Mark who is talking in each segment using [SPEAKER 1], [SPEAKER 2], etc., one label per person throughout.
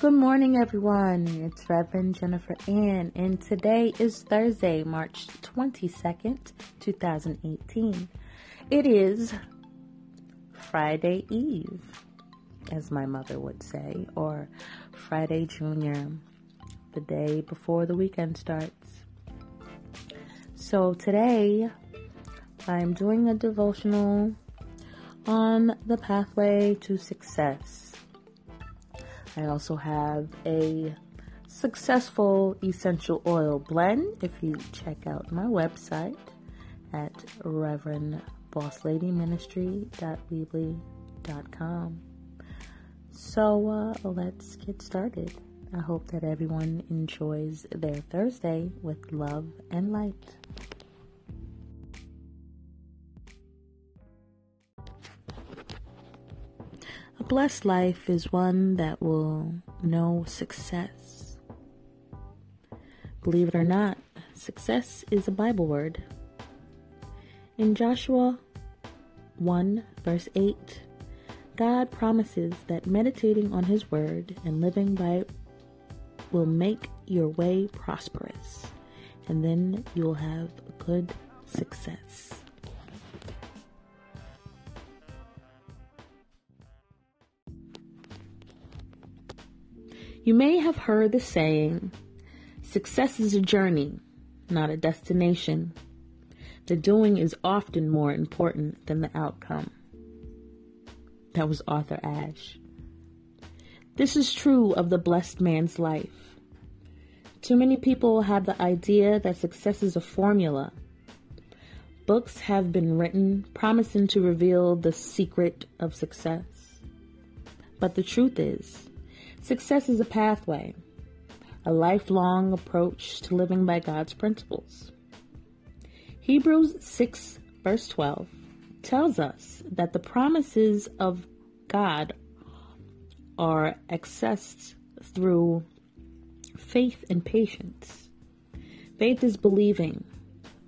[SPEAKER 1] Good morning, everyone. It's Reverend Jennifer Ann, and today is Thursday, March 22nd, 2018. It is Friday Eve, as my mother would say, or Friday Junior, the day before the weekend starts. So today, I'm doing a devotional on the pathway to success. I also have a successful essential oil blend if you check out my website at reverendbossladyministry.weebly.com. So uh, let's get started. I hope that everyone enjoys their Thursday with love and light. Blessed life is one that will know success. Believe it or not, success is a Bible word. In Joshua 1, verse 8, God promises that meditating on His word and living by it will make your way prosperous, and then you'll have good success. You may have heard the saying, success is a journey, not a destination. The doing is often more important than the outcome. That was Arthur Ashe. This is true of the blessed man's life. Too many people have the idea that success is a formula. Books have been written promising to reveal the secret of success. But the truth is, Success is a pathway, a lifelong approach to living by God's principles. Hebrews 6, verse 12, tells us that the promises of God are accessed through faith and patience. Faith is believing,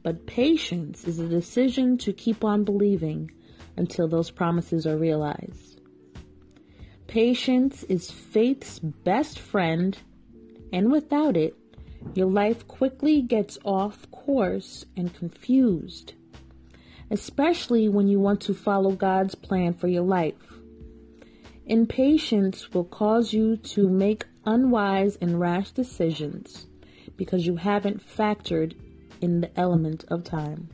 [SPEAKER 1] but patience is a decision to keep on believing until those promises are realized. Patience is faith's best friend, and without it, your life quickly gets off course and confused, especially when you want to follow God's plan for your life. Impatience will cause you to make unwise and rash decisions because you haven't factored in the element of time.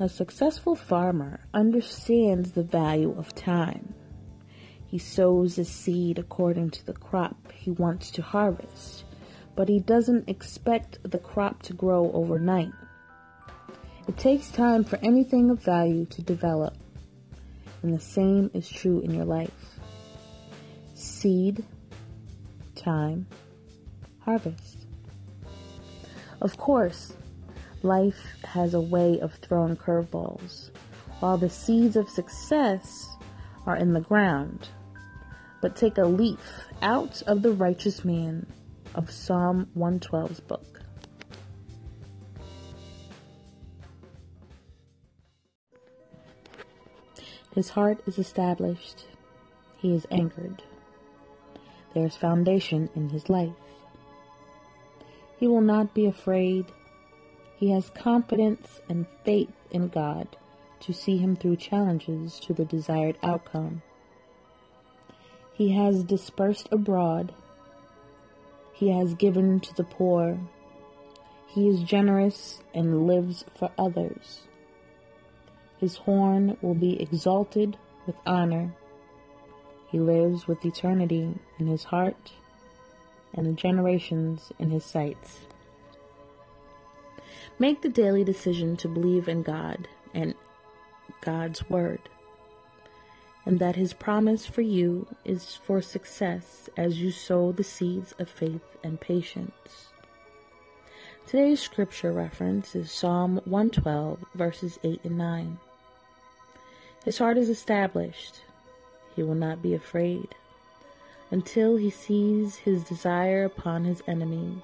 [SPEAKER 1] A successful farmer understands the value of time. He sows a seed according to the crop he wants to harvest, but he doesn't expect the crop to grow overnight. It takes time for anything of value to develop, and the same is true in your life. Seed, time, harvest. Of course, life has a way of throwing curveballs, while the seeds of success are in the ground. But take a leaf out of the righteous man of Psalm 112's book. His heart is established. He is anchored. There is foundation in his life. He will not be afraid he has confidence and faith in God to see him through challenges to the desired outcome. He has dispersed abroad. He has given to the poor. He is generous and lives for others. His horn will be exalted with honor. He lives with eternity in his heart and the generations in his sights. Make the daily decision to believe in God and God's Word, and that His promise for you is for success as you sow the seeds of faith and patience. Today's scripture reference is Psalm 112, verses 8 and 9. His heart is established. He will not be afraid until he sees his desire upon his enemies.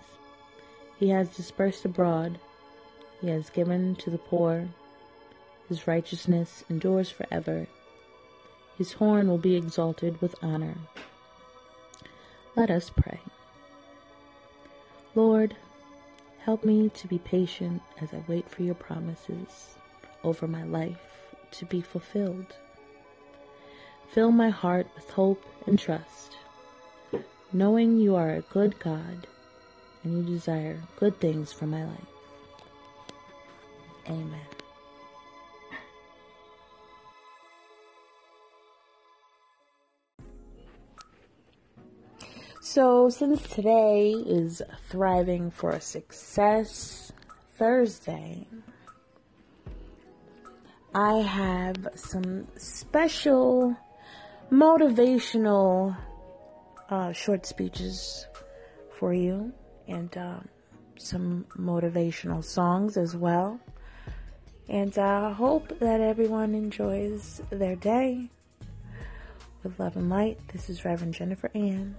[SPEAKER 1] He has dispersed abroad he has given to the poor. His righteousness endures forever. His horn will be exalted with honor. Let us pray. Lord, help me to be patient as I wait for your promises over my life to be fulfilled. Fill my heart with hope and trust, knowing you are a good God and you desire good things for my life. Amen. So, since today is Thriving for Success Thursday, I have some special motivational uh, short speeches for you and uh, some motivational songs as well. And I hope that everyone enjoys their day. With love and light, this is Reverend Jennifer Ann.